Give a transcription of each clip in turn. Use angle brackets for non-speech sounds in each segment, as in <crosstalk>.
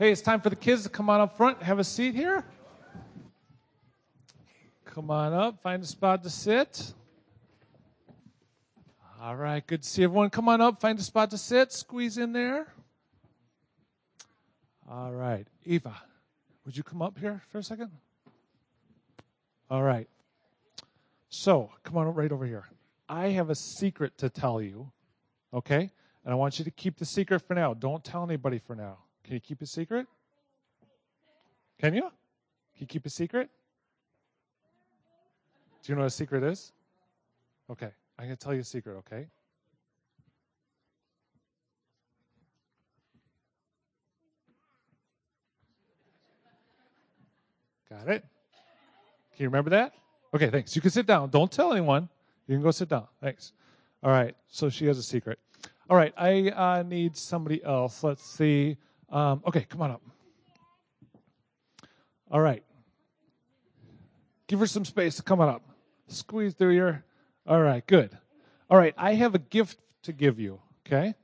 Hey, it's time for the kids to come on up front. Have a seat here. Come on up. Find a spot to sit. All right, good to see everyone. Come on up. Find a spot to sit. Squeeze in there. All right. Eva, would you come up here for a second? All right. So, come on right over here. I have a secret to tell you, okay? And I want you to keep the secret for now. Don't tell anybody for now. Can you keep a secret? Can you? Can you keep a secret? Do you know what a secret is? Okay, I'm going to tell you a secret, okay? Got it? Can you remember that? Okay, thanks. You can sit down. Don't tell anyone. You can go sit down. Thanks. All right, so she has a secret. All right, I uh, need somebody else. Let's see. Um, okay, come on up. All right. Give her some space. Come on up. Squeeze through your. All right, good. All right, I have a gift to give you, okay?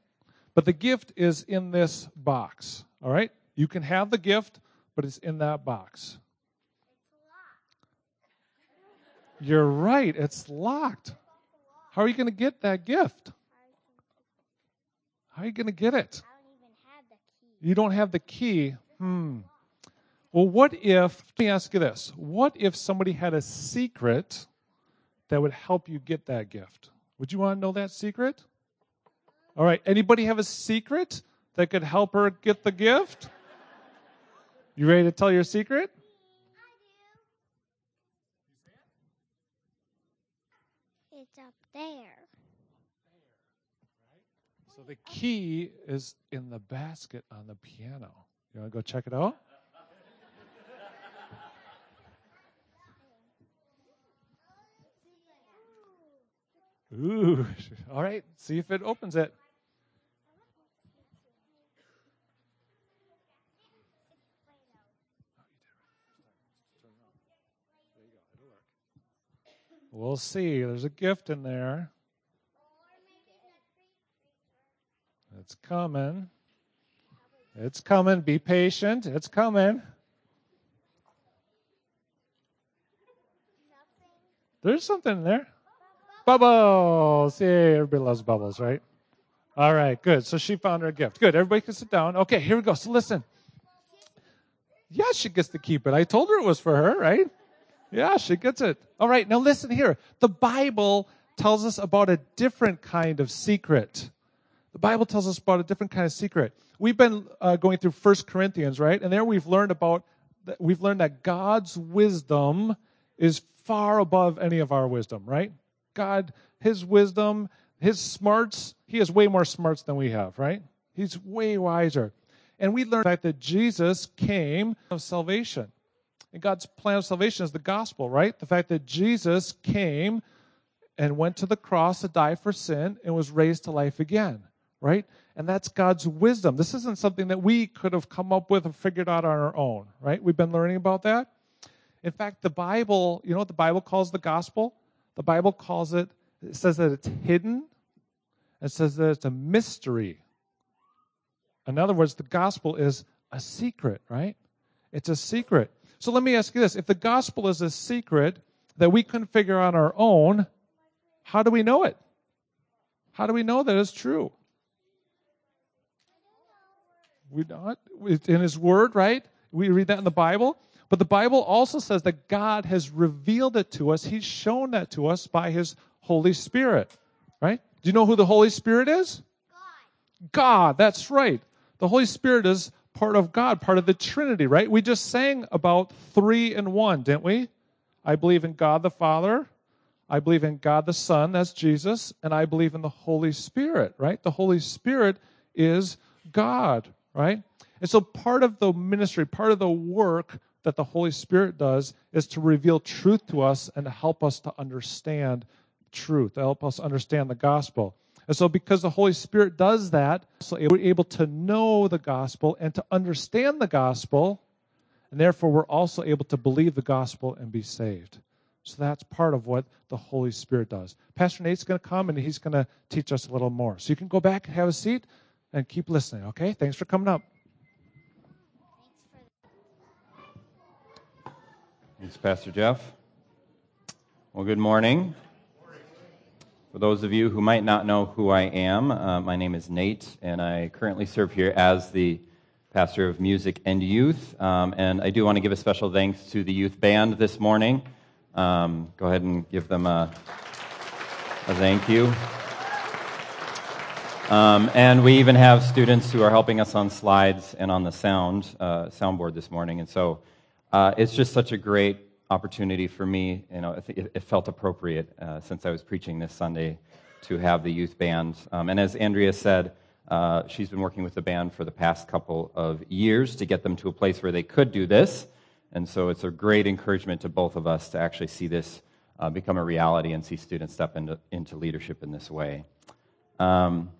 But the gift is in this box, all right? You can have the gift, but it's in that box. You're right, it's locked. How are you going to get that gift? How are you going to get it? You don't have the key. Hmm. Well, what if, let me ask you this what if somebody had a secret that would help you get that gift? Would you want to know that secret? All right, anybody have a secret that could help her get the gift? You ready to tell your secret? I do. It's up there. So the key is in the basket on the piano. You want to go check it out? Ooh. All right. See if it opens it. We'll see. There's a gift in there. It's coming. It's coming. Be patient. It's coming. There's something in there. Bubbles. Yay, everybody loves bubbles, right? All right, good. So she found her gift. Good. Everybody can sit down. Okay, here we go. So listen. Yeah, she gets to keep it. I told her it was for her, right? Yeah, she gets it. All right, now listen here. The Bible tells us about a different kind of secret. The Bible tells us about a different kind of secret. We've been uh, going through First Corinthians, right? And there we've learned about we've learned that God's wisdom is far above any of our wisdom, right? God, His wisdom, His smarts, He has way more smarts than we have, right? He's way wiser. And we learned that Jesus came of salvation. And God's plan of salvation is the gospel, right? The fact that Jesus came and went to the cross to die for sin and was raised to life again right? And that's God's wisdom. This isn't something that we could have come up with or figured out on our own, right? We've been learning about that. In fact, the Bible, you know what the Bible calls the gospel? The Bible calls it, it says that it's hidden, it says that it's a mystery. In other words, the gospel is a secret, right? It's a secret. So let me ask you this if the gospel is a secret that we couldn't figure out on our own, how do we know it? How do we know that it's true? We not in His Word, right? We read that in the Bible. But the Bible also says that God has revealed it to us. He's shown that to us by His Holy Spirit, right? Do you know who the Holy Spirit is? God. God, that's right. The Holy Spirit is part of God, part of the Trinity, right? We just sang about three and one, didn't we? I believe in God the Father. I believe in God the Son, that's Jesus, and I believe in the Holy Spirit, right? The Holy Spirit is God, right? And so part of the ministry, part of the work that the Holy Spirit does is to reveal truth to us and to help us to understand truth, to help us understand the gospel. And so, because the Holy Spirit does that, so we're able to know the gospel and to understand the gospel, and therefore we're also able to believe the gospel and be saved. So that's part of what the Holy Spirit does. Pastor Nate's going to come and he's going to teach us a little more. So you can go back and have a seat and keep listening, okay? Thanks for coming up. Thanks, Pastor Jeff. Well, good morning. For those of you who might not know who I am, uh, my name is Nate, and I currently serve here as the pastor of music and youth. Um, and I do want to give a special thanks to the youth band this morning. Um, go ahead and give them a, a thank you. Um, and we even have students who are helping us on slides and on the sound uh, soundboard this morning. And so uh, it's just such a great opportunity for me. You know, it, it felt appropriate uh, since I was preaching this Sunday to have the youth band. Um, and as Andrea said, uh, she's been working with the band for the past couple of years to get them to a place where they could do this. And so it's a great encouragement to both of us to actually see this uh, become a reality and see students step into, into leadership in this way. Um,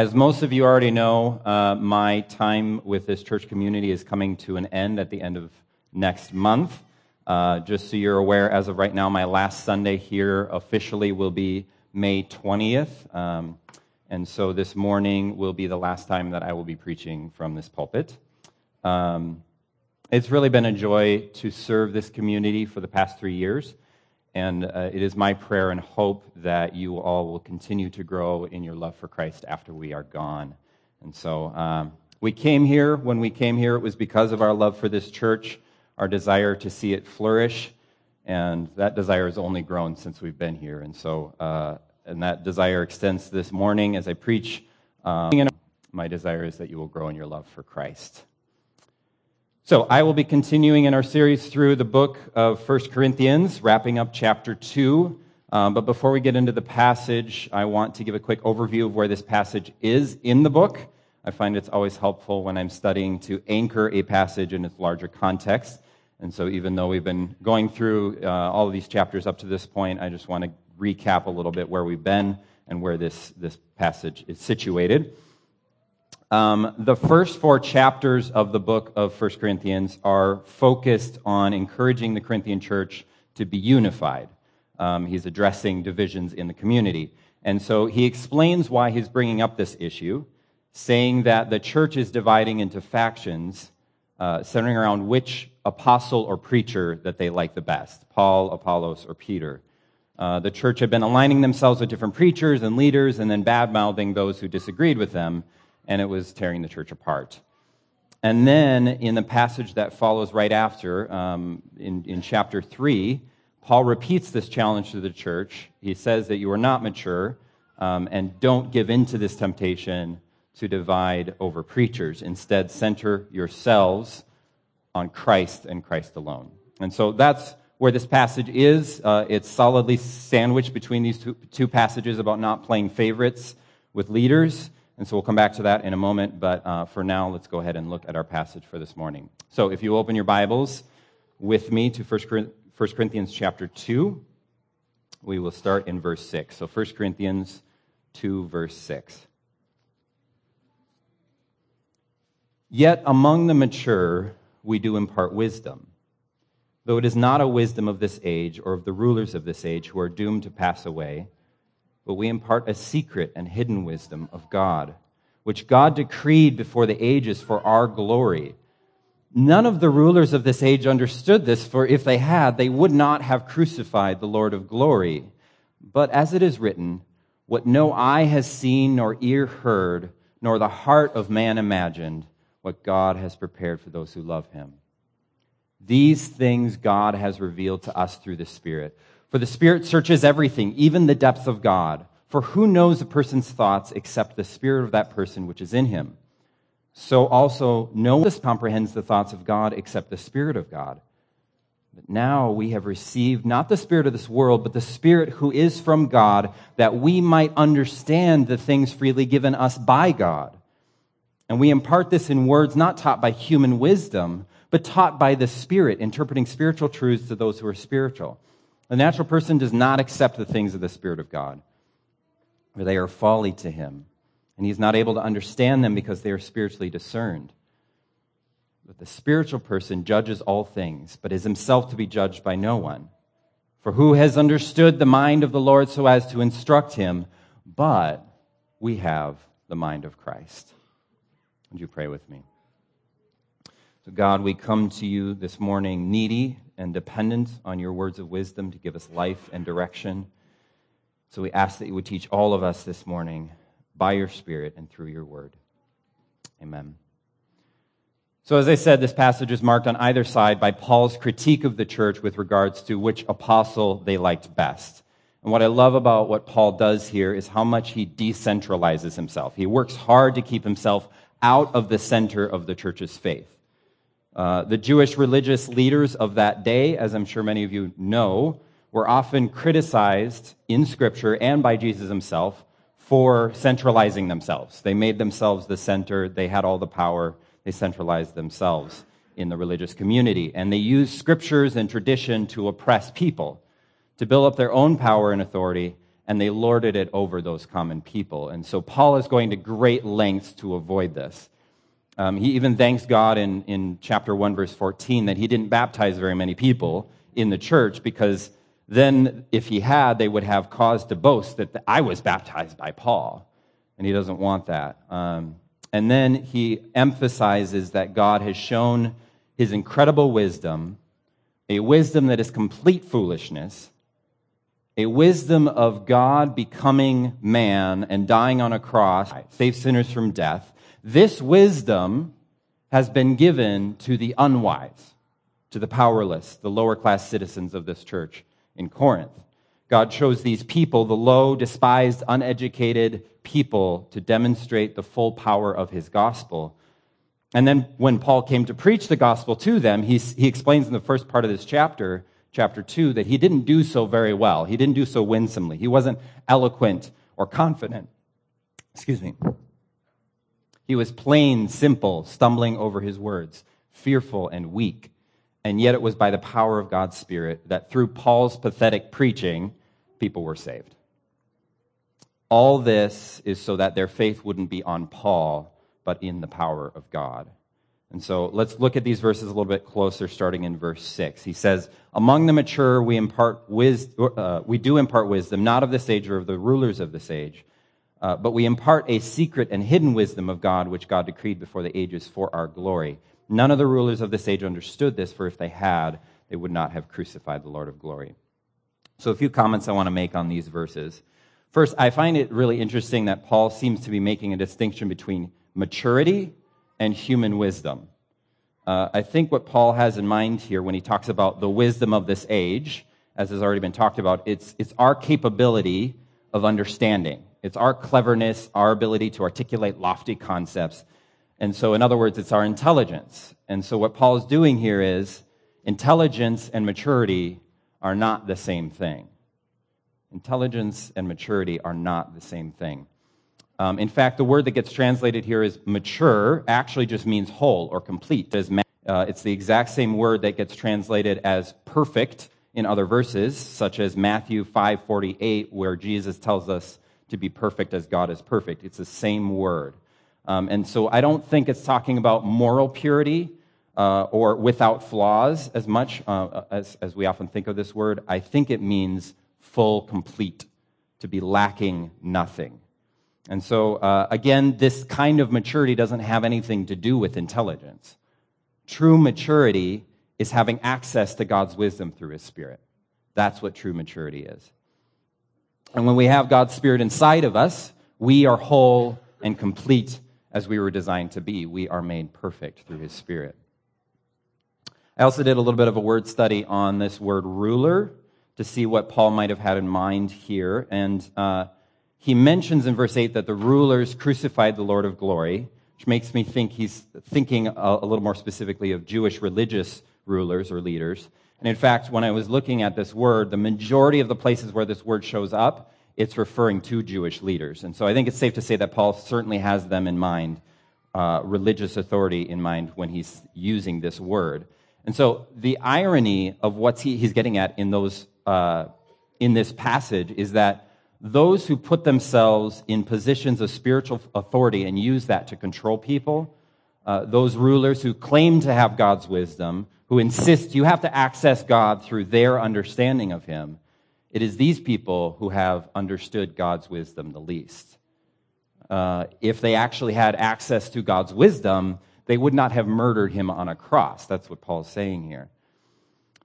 as most of you already know, uh, my time with this church community is coming to an end at the end of next month. Uh, just so you're aware, as of right now, my last Sunday here officially will be May 20th. Um, and so this morning will be the last time that I will be preaching from this pulpit. Um, it's really been a joy to serve this community for the past three years. And uh, it is my prayer and hope that you all will continue to grow in your love for Christ after we are gone. And so um, we came here. When we came here, it was because of our love for this church, our desire to see it flourish. And that desire has only grown since we've been here. And so, uh, and that desire extends this morning as I preach. Um, my desire is that you will grow in your love for Christ. So, I will be continuing in our series through the book of 1 Corinthians, wrapping up chapter 2. Um, but before we get into the passage, I want to give a quick overview of where this passage is in the book. I find it's always helpful when I'm studying to anchor a passage in its larger context. And so, even though we've been going through uh, all of these chapters up to this point, I just want to recap a little bit where we've been and where this, this passage is situated. Um, the first four chapters of the book of 1 Corinthians are focused on encouraging the Corinthian church to be unified. Um, he's addressing divisions in the community. And so he explains why he's bringing up this issue, saying that the church is dividing into factions, uh, centering around which apostle or preacher that they like the best Paul, Apollos, or Peter. Uh, the church had been aligning themselves with different preachers and leaders and then bad mouthing those who disagreed with them and it was tearing the church apart. And then in the passage that follows right after, um, in, in chapter 3, Paul repeats this challenge to the church. He says that you are not mature um, and don't give in to this temptation to divide over preachers. Instead, center yourselves on Christ and Christ alone. And so that's where this passage is. Uh, it's solidly sandwiched between these two, two passages about not playing favorites with leaders. And so we'll come back to that in a moment, but uh, for now, let's go ahead and look at our passage for this morning. So if you open your Bibles with me to 1 Corinthians chapter 2, we will start in verse 6. So 1 Corinthians 2, verse 6. Yet among the mature, we do impart wisdom, though it is not a wisdom of this age or of the rulers of this age who are doomed to pass away but we impart a secret and hidden wisdom of God, which God decreed before the ages for our glory. None of the rulers of this age understood this, for if they had, they would not have crucified the Lord of glory. But as it is written, what no eye has seen, nor ear heard, nor the heart of man imagined, what God has prepared for those who love him. These things God has revealed to us through the Spirit. For the Spirit searches everything, even the depths of God. For who knows a person's thoughts except the Spirit of that person which is in him? So also, no one comprehends the thoughts of God except the Spirit of God. But now we have received not the Spirit of this world, but the Spirit who is from God, that we might understand the things freely given us by God. And we impart this in words not taught by human wisdom, but taught by the Spirit, interpreting spiritual truths to those who are spiritual. The natural person does not accept the things of the Spirit of God, for they are folly to him, and he is not able to understand them because they are spiritually discerned. But the spiritual person judges all things, but is himself to be judged by no one. For who has understood the mind of the Lord so as to instruct him? But we have the mind of Christ. Would you pray with me? So, God, we come to you this morning needy and dependent on your words of wisdom to give us life and direction. So we ask that you would teach all of us this morning by your Spirit and through your word. Amen. So, as I said, this passage is marked on either side by Paul's critique of the church with regards to which apostle they liked best. And what I love about what Paul does here is how much he decentralizes himself. He works hard to keep himself out of the center of the church's faith. Uh, the Jewish religious leaders of that day, as I'm sure many of you know, were often criticized in Scripture and by Jesus himself for centralizing themselves. They made themselves the center, they had all the power, they centralized themselves in the religious community. And they used scriptures and tradition to oppress people, to build up their own power and authority, and they lorded it over those common people. And so Paul is going to great lengths to avoid this. Um, he even thanks God in, in chapter 1, verse 14, that he didn't baptize very many people in the church because then, if he had, they would have cause to boast that I was baptized by Paul. And he doesn't want that. Um, and then he emphasizes that God has shown his incredible wisdom, a wisdom that is complete foolishness, a wisdom of God becoming man and dying on a cross, save sinners from death. This wisdom has been given to the unwise, to the powerless, the lower class citizens of this church in Corinth. God chose these people, the low, despised, uneducated people, to demonstrate the full power of his gospel. And then when Paul came to preach the gospel to them, he, he explains in the first part of this chapter, chapter 2, that he didn't do so very well. He didn't do so winsomely. He wasn't eloquent or confident. Excuse me. He was plain, simple, stumbling over his words, fearful and weak. And yet it was by the power of God's Spirit that through Paul's pathetic preaching, people were saved. All this is so that their faith wouldn't be on Paul, but in the power of God. And so let's look at these verses a little bit closer, starting in verse 6. He says, Among the mature, we, impart wisdom, uh, we do impart wisdom, not of this age or of the rulers of this age, uh, but we impart a secret and hidden wisdom of God, which God decreed before the ages for our glory. None of the rulers of this age understood this, for if they had, they would not have crucified the Lord of glory. So, a few comments I want to make on these verses. First, I find it really interesting that Paul seems to be making a distinction between maturity and human wisdom. Uh, I think what Paul has in mind here when he talks about the wisdom of this age, as has already been talked about, it's, it's our capability of understanding. It's our cleverness, our ability to articulate lofty concepts and so, in other words, it's our intelligence. And so, what Paul is doing here is intelligence and maturity are not the same thing. Intelligence and maturity are not the same thing. Um, in fact, the word that gets translated here as mature actually just means whole or complete. Uh, it's the exact same word that gets translated as perfect in other verses, such as Matthew 5:48, where Jesus tells us to be perfect as God is perfect. It's the same word. Um, and so I don't think it's talking about moral purity uh, or without flaws as much uh, as, as we often think of this word. I think it means full, complete, to be lacking nothing. And so, uh, again, this kind of maturity doesn't have anything to do with intelligence. True maturity is having access to God's wisdom through His Spirit. That's what true maturity is. And when we have God's Spirit inside of us, we are whole and complete as we were designed to be. We are made perfect through his Spirit. I also did a little bit of a word study on this word ruler to see what Paul might have had in mind here. And uh, he mentions in verse 8 that the rulers crucified the Lord of glory, which makes me think he's thinking a, a little more specifically of Jewish religious rulers or leaders. And in fact, when I was looking at this word, the majority of the places where this word shows up it's referring to Jewish leaders. And so I think it's safe to say that Paul certainly has them in mind, uh, religious authority in mind when he's using this word. And so the irony of what he, he's getting at in, those, uh, in this passage is that those who put themselves in positions of spiritual authority and use that to control people, uh, those rulers who claim to have God's wisdom, who insist you have to access God through their understanding of Him, it is these people who have understood God's wisdom the least. Uh, if they actually had access to God's wisdom, they would not have murdered him on a cross. That's what Paul's saying here.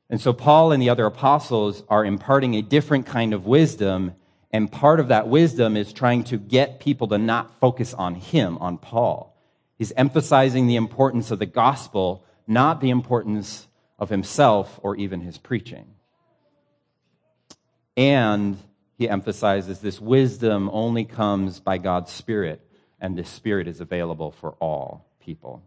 And so Paul and the other apostles are imparting a different kind of wisdom. And part of that wisdom is trying to get people to not focus on him, on Paul. He's emphasizing the importance of the gospel, not the importance of himself or even his preaching. And he emphasizes this wisdom only comes by God's Spirit, and this Spirit is available for all people.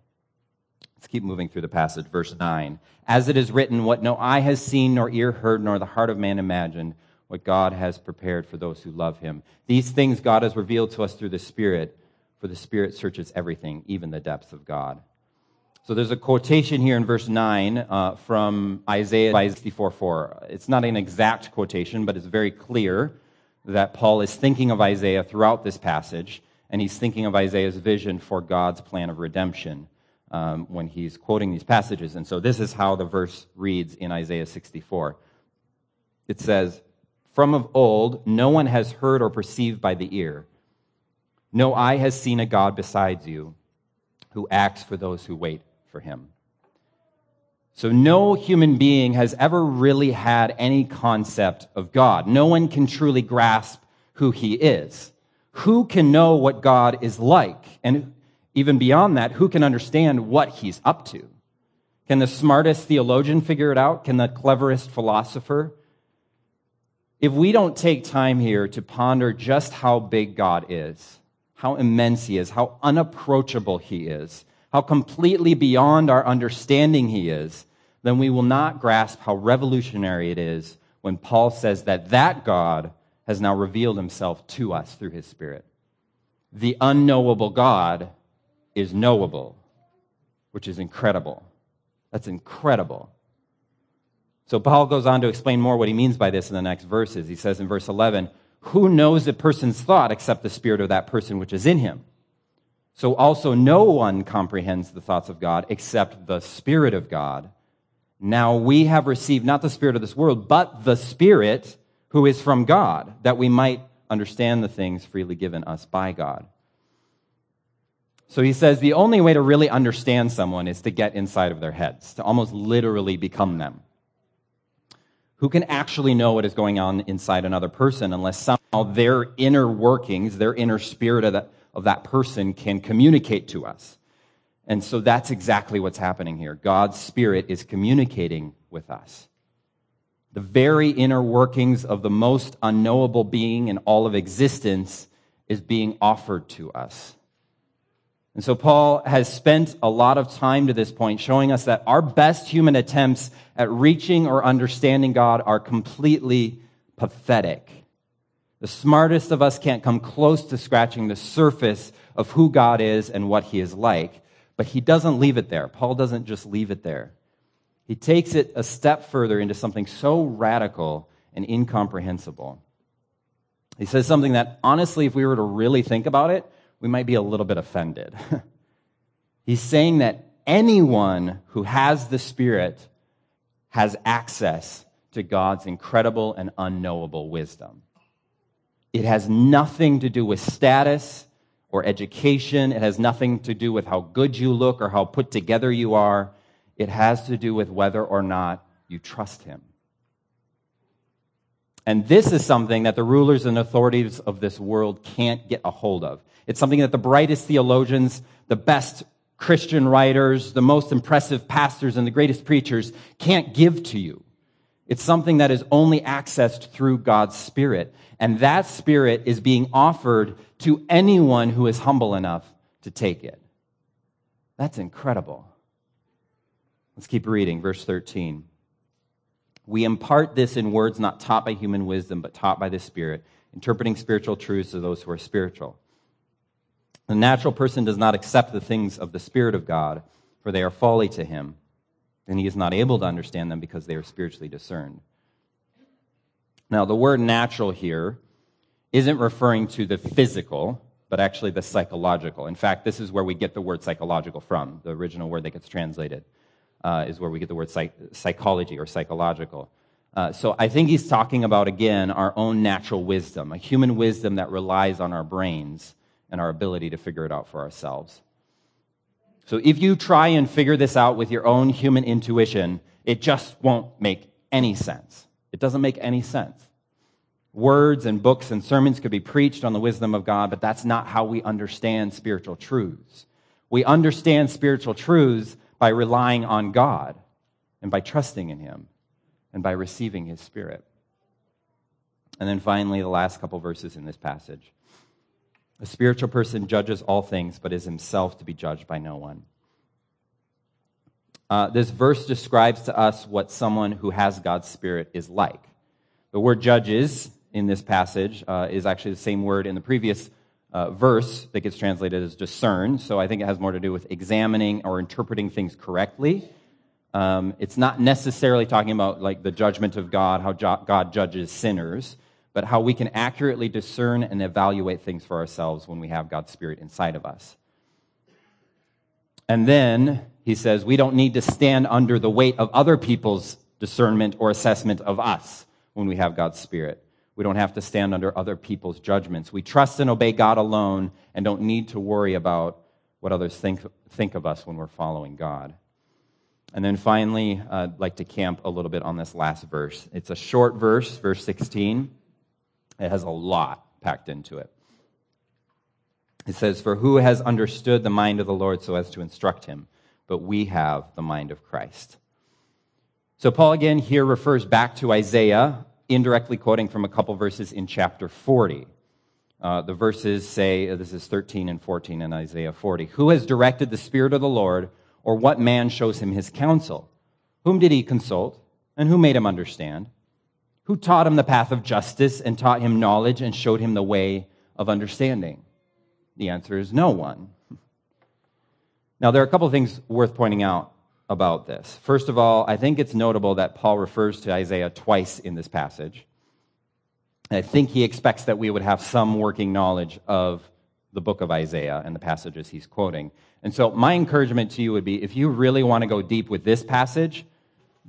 Let's keep moving through the passage. Verse 9. As it is written, what no eye has seen, nor ear heard, nor the heart of man imagined, what God has prepared for those who love him. These things God has revealed to us through the Spirit, for the Spirit searches everything, even the depths of God. So there's a quotation here in verse 9 uh, from Isaiah 64 4. It's not an exact quotation, but it's very clear that Paul is thinking of Isaiah throughout this passage, and he's thinking of Isaiah's vision for God's plan of redemption um, when he's quoting these passages. And so this is how the verse reads in Isaiah 64. It says, From of old, no one has heard or perceived by the ear. No eye has seen a God besides you who acts for those who wait for him. So no human being has ever really had any concept of God. No one can truly grasp who he is. Who can know what God is like? And even beyond that, who can understand what he's up to? Can the smartest theologian figure it out? Can the cleverest philosopher? If we don't take time here to ponder just how big God is, how immense he is, how unapproachable he is, how completely beyond our understanding he is, then we will not grasp how revolutionary it is when Paul says that that God has now revealed himself to us through his Spirit. The unknowable God is knowable, which is incredible. That's incredible. So Paul goes on to explain more what he means by this in the next verses. He says in verse 11, Who knows a person's thought except the spirit of that person which is in him? So also no one comprehends the thoughts of God except the Spirit of God. Now we have received not the Spirit of this world, but the Spirit who is from God, that we might understand the things freely given us by God. So he says the only way to really understand someone is to get inside of their heads, to almost literally become them. Who can actually know what is going on inside another person unless somehow their inner workings, their inner spirit of that, of that person can communicate to us? And so that's exactly what's happening here. God's Spirit is communicating with us. The very inner workings of the most unknowable being in all of existence is being offered to us. And so Paul has spent a lot of time to this point showing us that our best human attempts at reaching or understanding God are completely pathetic. The smartest of us can't come close to scratching the surface of who God is and what he is like. But he doesn't leave it there. Paul doesn't just leave it there. He takes it a step further into something so radical and incomprehensible. He says something that, honestly, if we were to really think about it, we might be a little bit offended. <laughs> He's saying that anyone who has the Spirit has access to God's incredible and unknowable wisdom. It has nothing to do with status or education. It has nothing to do with how good you look or how put together you are. It has to do with whether or not you trust Him. And this is something that the rulers and authorities of this world can't get a hold of. It's something that the brightest theologians, the best Christian writers, the most impressive pastors, and the greatest preachers can't give to you. It's something that is only accessed through God's Spirit. And that Spirit is being offered to anyone who is humble enough to take it. That's incredible. Let's keep reading. Verse 13. We impart this in words not taught by human wisdom, but taught by the Spirit, interpreting spiritual truths to those who are spiritual. The natural person does not accept the things of the Spirit of God, for they are folly to him, and he is not able to understand them because they are spiritually discerned. Now, the word natural here isn't referring to the physical, but actually the psychological. In fact, this is where we get the word psychological from. The original word that gets translated uh, is where we get the word psych- psychology or psychological. Uh, so I think he's talking about, again, our own natural wisdom, a human wisdom that relies on our brains and our ability to figure it out for ourselves. So if you try and figure this out with your own human intuition, it just won't make any sense. It doesn't make any sense. Words and books and sermons could be preached on the wisdom of God, but that's not how we understand spiritual truths. We understand spiritual truths by relying on God and by trusting in Him and by receiving His Spirit. And then finally, the last couple verses in this passage. A spiritual person judges all things, but is himself to be judged by no one. Uh, this verse describes to us what someone who has God's Spirit is like. The word judges in this passage uh, is actually the same word in the previous uh, verse that gets translated as discern. So I think it has more to do with examining or interpreting things correctly. Um, it's not necessarily talking about like the judgment of God, how jo- God judges sinners, but how we can accurately discern and evaluate things for ourselves when we have God's Spirit inside of us. And then he says, we don't need to stand under the weight of other people's discernment or assessment of us when we have God's Spirit. We don't have to stand under other people's judgments. We trust and obey God alone and don't need to worry about what others think, think of us when we're following God. And then finally, uh, I'd like to camp a little bit on this last verse. It's a short verse, verse 16. It has a lot packed into it. It says, For who has understood the mind of the Lord so as to instruct him? But we have the mind of Christ. So, Paul again here refers back to Isaiah, indirectly quoting from a couple verses in chapter 40. Uh, the verses say, uh, this is 13 and 14 in Isaiah 40. Who has directed the Spirit of the Lord, or what man shows him his counsel? Whom did he consult, and who made him understand? Who taught him the path of justice, and taught him knowledge, and showed him the way of understanding? The answer is no one. Now, there are a couple of things worth pointing out about this. First of all, I think it's notable that Paul refers to Isaiah twice in this passage. I think he expects that we would have some working knowledge of the book of Isaiah and the passages he's quoting. And so, my encouragement to you would be if you really want to go deep with this passage,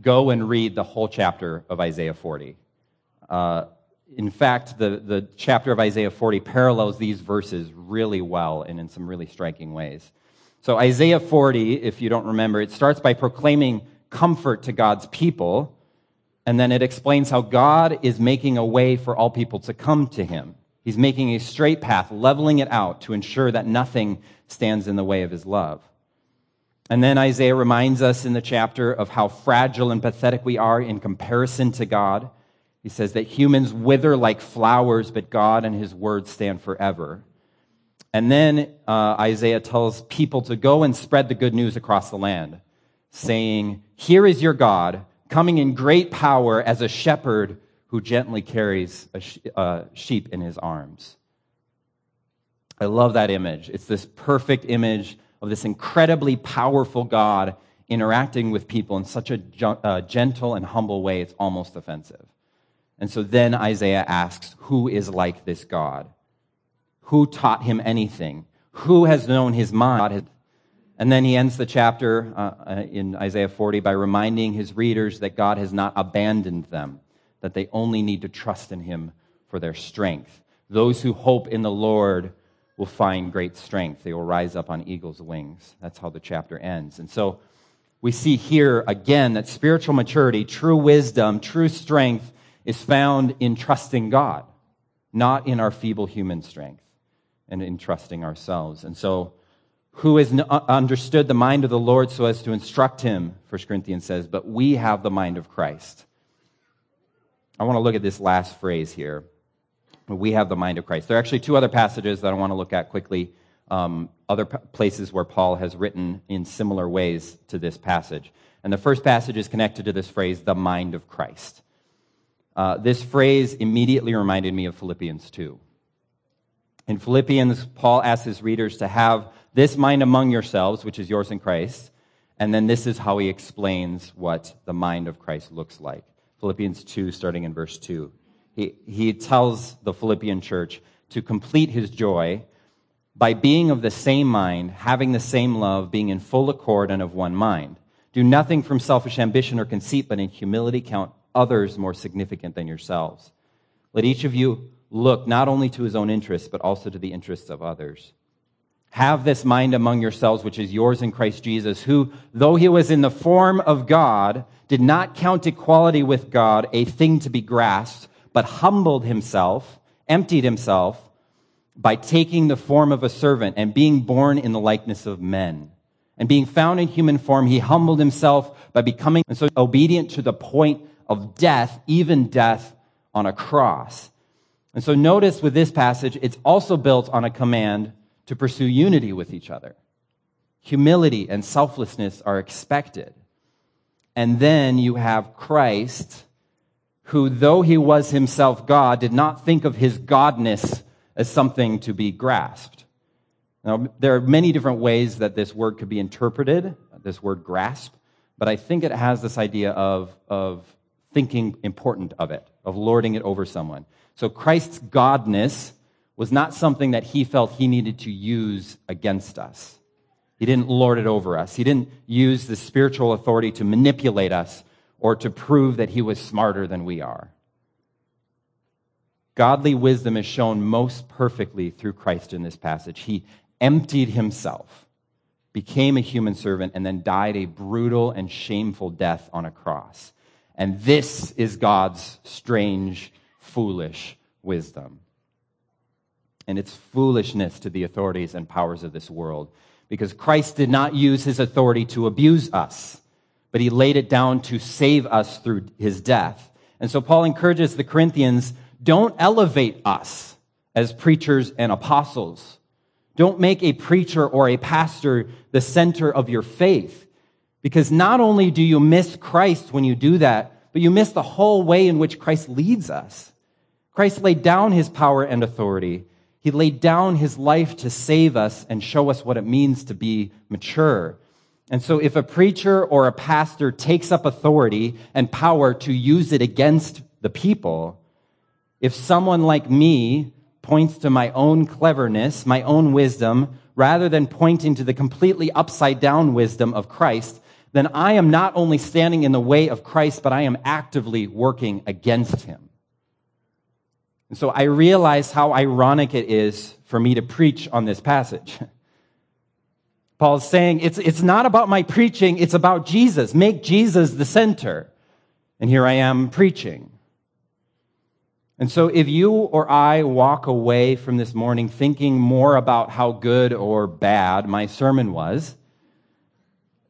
go and read the whole chapter of Isaiah 40. Uh, in fact, the, the chapter of Isaiah 40 parallels these verses really well and in some really striking ways. So, Isaiah 40, if you don't remember, it starts by proclaiming comfort to God's people, and then it explains how God is making a way for all people to come to Him. He's making a straight path, leveling it out to ensure that nothing stands in the way of His love. And then Isaiah reminds us in the chapter of how fragile and pathetic we are in comparison to God he says that humans wither like flowers, but God and his word stand forever. And then uh, Isaiah tells people to go and spread the good news across the land, saying, Here is your God, coming in great power as a shepherd who gently carries a sh- uh, sheep in his arms. I love that image. It's this perfect image of this incredibly powerful God interacting with people in such a uh, gentle and humble way, it's almost offensive. And so then Isaiah asks, Who is like this God? Who taught him anything? Who has known his mind? And then he ends the chapter uh, uh, in Isaiah 40 by reminding his readers that God has not abandoned them, that they only need to trust in him for their strength. Those who hope in the Lord will find great strength. They will rise up on eagle's wings. That's how the chapter ends. And so we see here again that spiritual maturity, true wisdom, true strength is found in trusting God, not in our feeble human strength and in trusting ourselves. And so, who has uh, understood the mind of the Lord so as to instruct him, 1 Corinthians says, but we have the mind of Christ. I want to look at this last phrase here. We have the mind of Christ. There are actually two other passages that I want to look at quickly, um, other p- places where Paul has written in similar ways to this passage. And the first passage is connected to this phrase, the mind of Christ. Uh, this phrase immediately reminded me of Philippians 2. In Philippians, Paul asks his readers to have this mind among yourselves, which is yours in Christ. And then this is how he explains what the mind of Christ looks like. Philippians 2, starting in verse 2. He, he tells the Philippian church to complete his joy by being of the same mind, having the same love, being in full accord and of one mind. Do nothing from selfish ambition or conceit, but in humility count others more significant than yourselves. Let each of you look not only to his own interests, but also to the interests of others. Have this mind among yourselves, which is yours in Christ Jesus, who, though he was in the form of God, did not count equality with God a thing to be grasped, but humbled himself, emptied himself by taking the form of a servant and being born in the likeness of men. And being found in human form, he humbled himself by becoming so obedient to the point of death, even death on a cross. And so notice with this passage, it's also built on a command to pursue unity with each other. Humility and selflessness are expected. And then you have Christ, who, though he was himself God, did not think of his godness as something to be grasped. Now, there are many different ways that this word could be interpreted, this word grasp, but I think it has this idea of, of thinking important of it, of lording it over someone. So Christ's godness was not something that he felt he needed to use against us. He didn't lord it over us. He didn't use the spiritual authority to manipulate us or to prove that he was smarter than we are. Godly wisdom is shown most perfectly through Christ in this passage. He emptied himself, became a human servant, and then died a brutal and shameful death on a cross. And this is God's strange, foolish wisdom. And it's foolishness to the authorities and powers of this world because Christ did not use his authority to abuse us, but he laid it down to save us through his death. And so Paul encourages the Corinthians don't elevate us as preachers and apostles. Don't make a preacher or a pastor the center of your faith. Because not only do you miss Christ when you do that, but you miss the whole way in which Christ leads us. Christ laid down his power and authority. He laid down his life to save us and show us what it means to be mature. And so if a preacher or a pastor takes up authority and power to use it against the people, if someone like me points to my own cleverness, my own wisdom, rather than pointing to the completely upside down wisdom of Christ, then I am not only standing in the way of Christ, but I am actively working against him. And so I realize how ironic it is for me to preach on this passage. <laughs> Paul's saying it's, it's not about my preaching, it's about Jesus. Make Jesus the center. And here I am preaching. And so if you or I walk away from this morning thinking more about how good or bad my sermon was,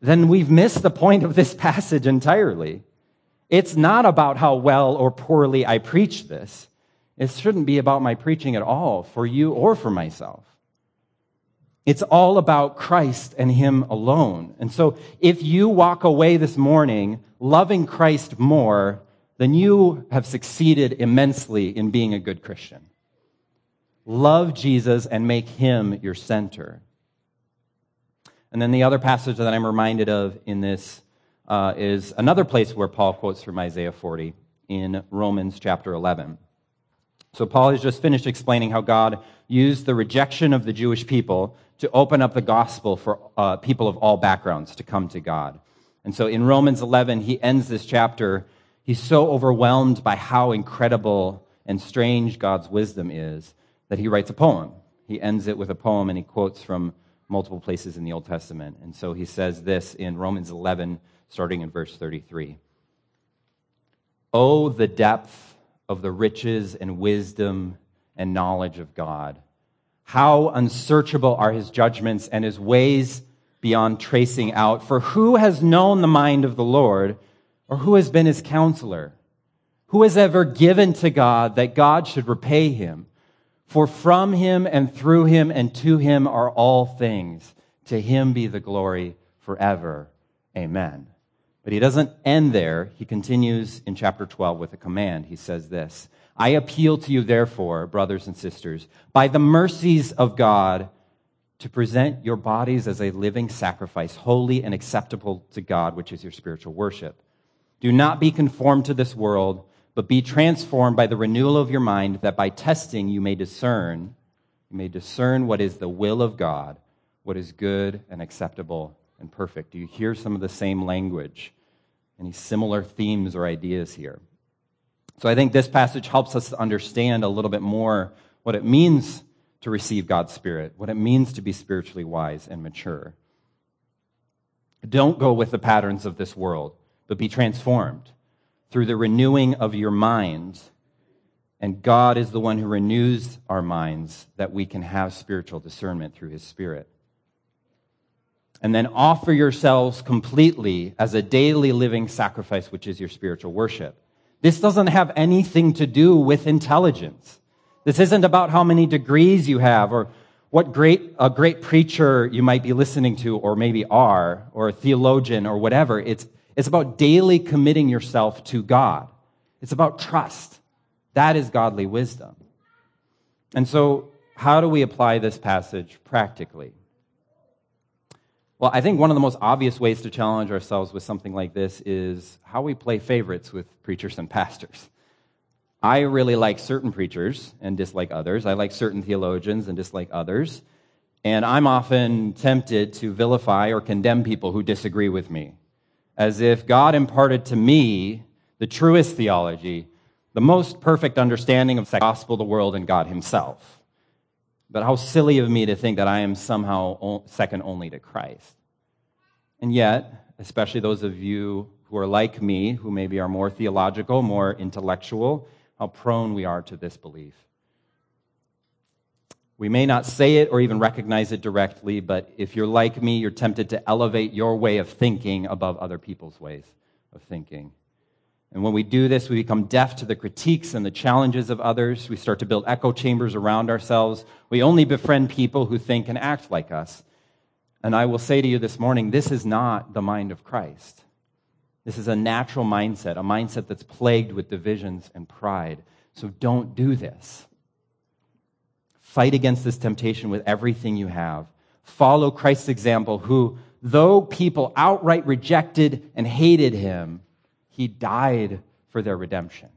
then we've missed the point of this <laughs> passage entirely. It's not about how well or poorly I preach this. It shouldn't be about my preaching at all for you or for myself. It's all about Christ and Him alone. And so if you walk away this morning loving Christ more, then you have succeeded immensely in being a good Christian. Love Jesus and make Him your center. And then the other passage that I'm reminded of in this uh, is another place where Paul quotes from Isaiah 40 in Romans chapter 11. So Paul has just finished explaining how God used the rejection of the Jewish people to open up the gospel for uh, people of all backgrounds to come to God. And so in Romans 11, he ends this chapter. He's so overwhelmed by how incredible and strange God's wisdom is that he writes a poem. He ends it with a poem and he quotes from multiple places in the Old Testament. And so he says this in Romans 11, starting in verse 33. Oh, the depth of the riches and wisdom and knowledge of God. How unsearchable are his judgments and his ways beyond tracing out. For who has known the mind of the Lord, or who has been his counselor? Who has ever given to God that God should repay him? For from him and through him and to him are all things. To him be the glory forever. Amen. But he doesn't end there. He continues in chapter 12 with a command. He says this I appeal to you, therefore, brothers and sisters, by the mercies of God, to present your bodies as a living sacrifice, holy and acceptable to God, which is your spiritual worship. Do not be conformed to this world but be transformed by the renewal of your mind, that by testing you may discern, you may discern what is the will of God, what is good and acceptable and perfect. Do you hear some of the same language? Any similar themes or ideas here? So I think this passage helps us to understand a little bit more what it means to receive God's Spirit, what it means to be spiritually wise and mature. Don't go with the patterns of this world. but be transformed through the renewing of your mind. And God is the one who renews our minds that we can have spiritual discernment through his spirit. And then offer yourselves completely as a daily living sacrifice, which is your spiritual worship. This doesn't have anything to do with intelligence. This isn't about how many degrees you have or what great, a great preacher you might be listening to or maybe are or a theologian or whatever. It's, it's about daily committing yourself to God. It's about trust. That is godly wisdom. And so, how do we apply this passage practically? Well, I think one of the most obvious ways to challenge ourselves with something like this is how we play favorites with preachers and pastors. I really like certain preachers and dislike others. I like certain theologians and dislike others. And I'm often tempted to vilify or condemn people who disagree with me, as if God imparted to me the truest theology, the most perfect understanding of the gospel, the world, and God Himself. But how silly of me to think that I am somehow second only to Christ. And yet, especially those of you who are like me, who maybe are more theological, more intellectual, how prone we are to this belief. We may not say it or even recognize it directly, but if you're like me, you're tempted to elevate your way of thinking above other people's ways of thinking. And when we do this, we become deaf to the critiques and the challenges of others. We start to build echo chambers around ourselves. We only befriend people who think and act like us. And I will say to you this morning this is not the mind of Christ. This is a natural mindset, a mindset that's plagued with divisions and pride. So don't do this. Fight against this temptation with everything you have. Follow Christ's example, who, though people outright rejected and hated him, he died for their redemption.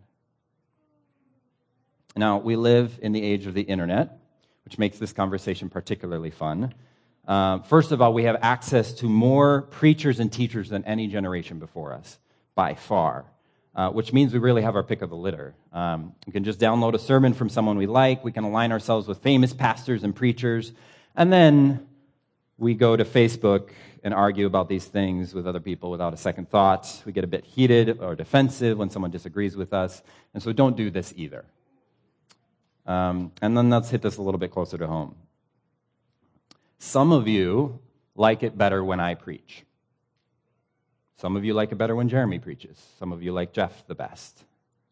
Now, we live in the age of the internet, which makes this conversation particularly fun. Uh, first of all, we have access to more preachers and teachers than any generation before us, by far, uh, which means we really have our pick of the litter. Um, we can just download a sermon from someone we like, we can align ourselves with famous pastors and preachers, and then we go to Facebook and argue about these things with other people without a second thought. We get a bit heated or defensive when someone disagrees with us, and so don't do this either. Um, and then let's hit this a little bit closer to home. Some of you like it better when I preach. Some of you like it better when Jeremy preaches. Some of you like Jeff the best.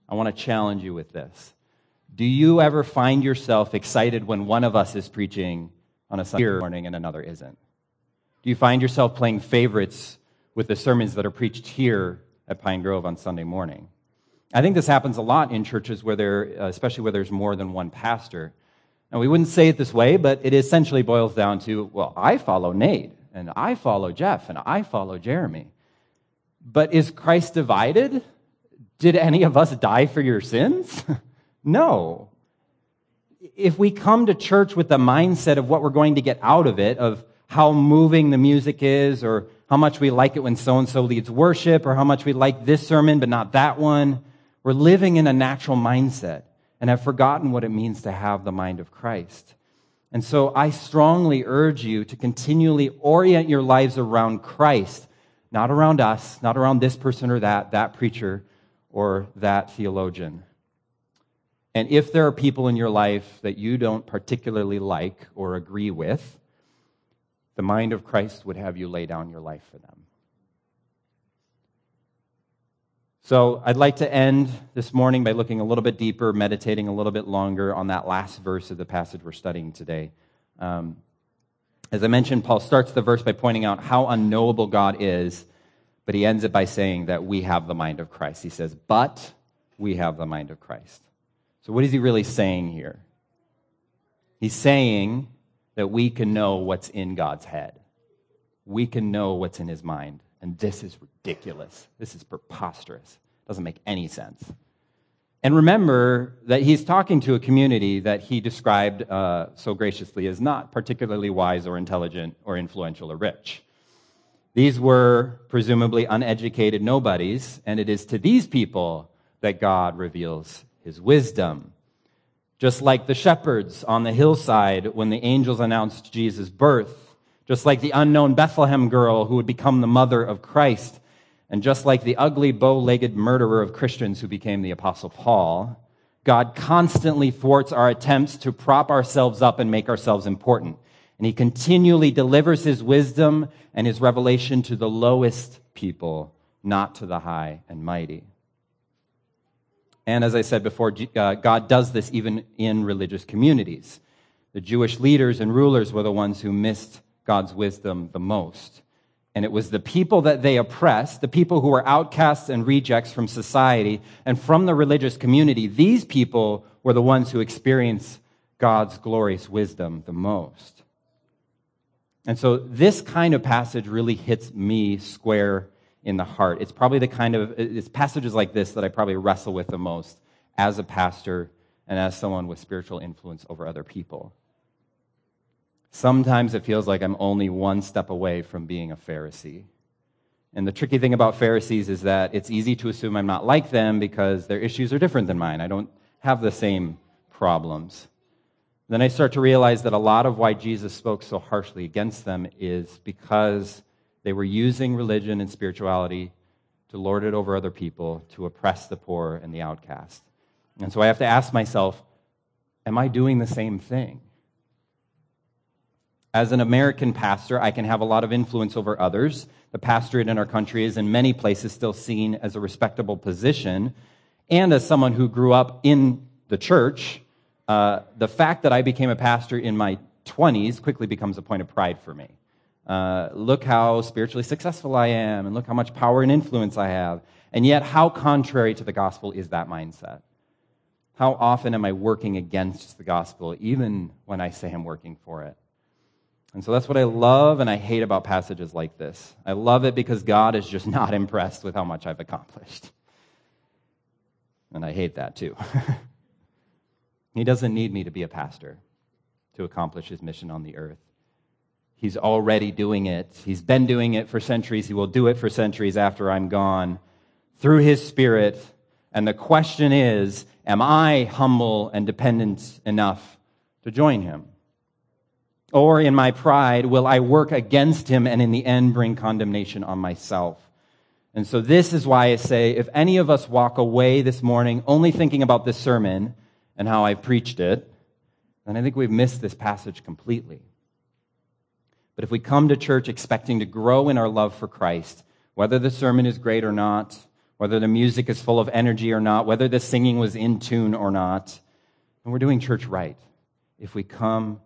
I want to challenge you with this. Do you ever find yourself excited when one of us is preaching on a Sunday morning and another isn't? Do you find yourself playing favorites with the sermons that are preached here at Pine Grove on Sunday morning? I think this happens a lot in churches where there, uh, especially where there's more than one pastor. Now, we wouldn't say it this way, but it essentially boils down to well, I follow Nate, and I follow Jeff, and I follow Jeremy. But is Christ divided? Did any of us die for your sins? <laughs> no. If we come to church with the mindset of what we're going to get out of it, of how moving the music is, or how much we like it when so and so leads worship, or how much we like this sermon but not that one, we're living in a natural mindset and have forgotten what it means to have the mind of Christ. And so I strongly urge you to continually orient your lives around Christ, not around us, not around this person or that, that preacher or that theologian. And if there are people in your life that you don't particularly like or agree with, the mind of Christ would have you lay down your life for them. So I'd like to end this morning by looking a little bit deeper, meditating a little bit longer on that last verse of the passage we're studying today. Um, as I mentioned, Paul starts the verse by pointing out how unknowable God is, but he ends it by saying that we have the mind of Christ. He says, but we have the mind of Christ. So what is he really saying here? He's saying that we can know what's in God's head. We can know what's in his mind. And this is ridiculous. This is preposterous. It Doesn't make any sense. And remember that he's talking to a community that he described uh, so graciously as not particularly wise or intelligent or influential or rich. These were presumably uneducated nobodies, and it is to these people that God reveals his wisdom. Just like the shepherds on the hillside when the angels announced Jesus' birth, just like the unknown Bethlehem girl who would become the mother of Christ. And just like the ugly, bow legged murderer of Christians who became the Apostle Paul, God constantly thwarts our attempts to prop ourselves up and make ourselves important. And he continually delivers his wisdom and his revelation to the lowest people, not to the high and mighty. And as I said before, uh, God does this even in religious communities. The Jewish leaders and rulers were the ones who missed God's wisdom the most. And it was the people that they oppressed, the people who were outcasts and rejects from society and from the religious community. These people were the ones who experienced God's glorious wisdom the most. And so this kind of passage really hits me square in the heart. It's probably the kind of, it's passages like this that I probably wrestle with the most as a pastor and as someone with spiritual influence over other people. Sometimes it feels like I'm only one step away from being a Pharisee. And the tricky thing about Pharisees is that it's easy to assume I'm not like them because their issues are different than mine. I don't have the same problems. Then I start to realize that a lot of why Jesus spoke so harshly against them is because they were using religion and spirituality to lord it over other people, to oppress the poor and the outcast. And so I have to ask myself, am I doing the same thing? As an American pastor, I can have a lot of influence over others. The pastorate in our country is in many places still seen as a respectable position. And as someone who grew up in the church, uh, the fact that I became a pastor in my 20s quickly becomes a point of pride for me. Uh, look how spiritually successful I am, and look how much power and influence I have. And yet, how contrary to the gospel is that mindset? How often am I working against the gospel, even when I say I'm working for it? And so that's what I love and I hate about passages like this. I love it because God is just <laughs> not impressed with how much I've accomplished. And I hate that too. <laughs> he doesn't need me to be a pastor to accomplish his mission on the earth. He's already doing it. He's been doing it for centuries. He will do it for centuries after I'm gone through his spirit. And the question is, am I humble and dependent enough to join him? Or in my pride, will I work against him and in the end bring condemnation on myself? And so this is why I say if any of us walk away this morning only thinking about this sermon and how I've preached it, then I think we've missed this passage completely. But if we come to church expecting to grow in our love for Christ, whether the sermon is great or not, whether the music is full of energy or not, whether the singing was in tune or not, then we're doing church right. If we come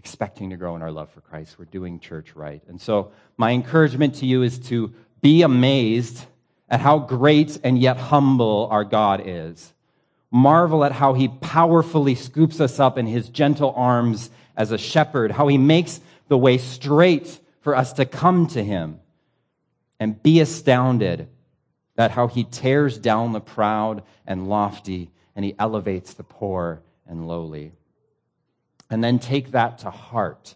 expecting to grow in our love for Christ. We're doing church right. And so, my encouragement to you is to be amazed at how great and yet humble our God is. Marvel at how he powerfully scoops us up in his gentle arms as a shepherd, how he makes the way straight for us to come to him. And be astounded at how he tears down the proud and lofty and he elevates the poor and lowly. And then take that to heart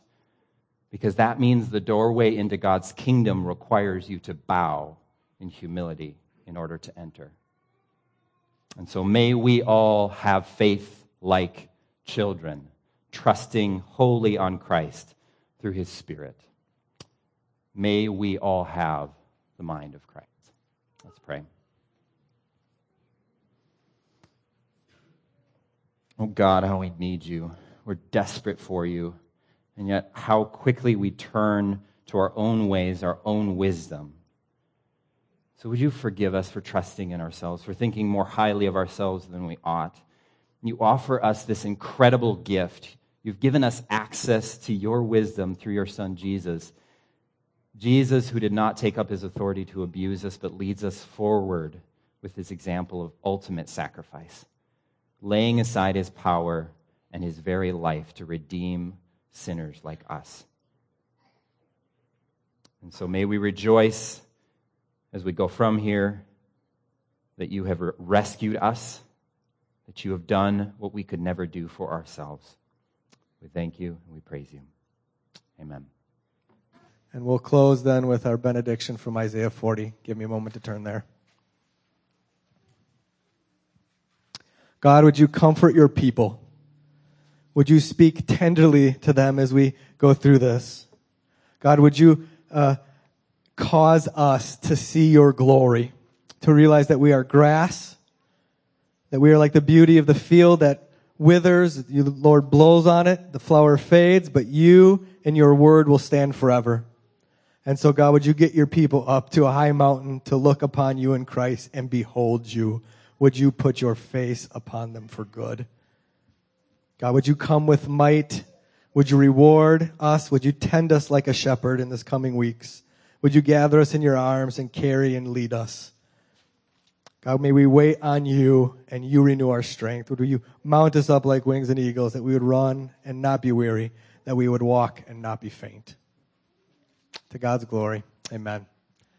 because that means the doorway into God's kingdom requires you to bow in humility in order to enter. And so may we all have faith like children, trusting wholly on Christ through his Spirit. May we all have the mind of Christ. Let's pray. Oh God, how we need you. We're desperate for you. And yet, how quickly we turn to our own ways, our own wisdom. So, would you forgive us for trusting in ourselves, for thinking more highly of ourselves than we ought? You offer us this incredible gift. You've given us access to your wisdom through your Son, Jesus. Jesus, who did not take up his authority to abuse us, but leads us forward with his example of ultimate sacrifice, laying aside his power and his very life to redeem sinners like us. And so may we rejoice as we go from here that you have rescued us, that you have done what we could never do for ourselves. We thank you and we praise you. Amen. And we'll close then with our benediction from Isaiah 40. Give me a moment to turn there. God, would you comfort your people? Would you speak tenderly to them as we go through this? God, would you uh, cause us to see your glory, to realize that we are grass, that we are like the beauty of the field that withers, the Lord blows on it, the flower fades, but you and your word will stand forever. And so, God, would you get your people up to a high mountain to look upon you in Christ and behold you? Would you put your face upon them for good? God, would you come with might? Would you reward us? Would you tend us like a shepherd in this coming weeks? Would you gather us in your arms and carry and lead us? God, may we wait on you and you renew our strength. Would you mount us up like wings and eagles that we would run and not be weary, that we would walk and not be faint? To God's glory, amen.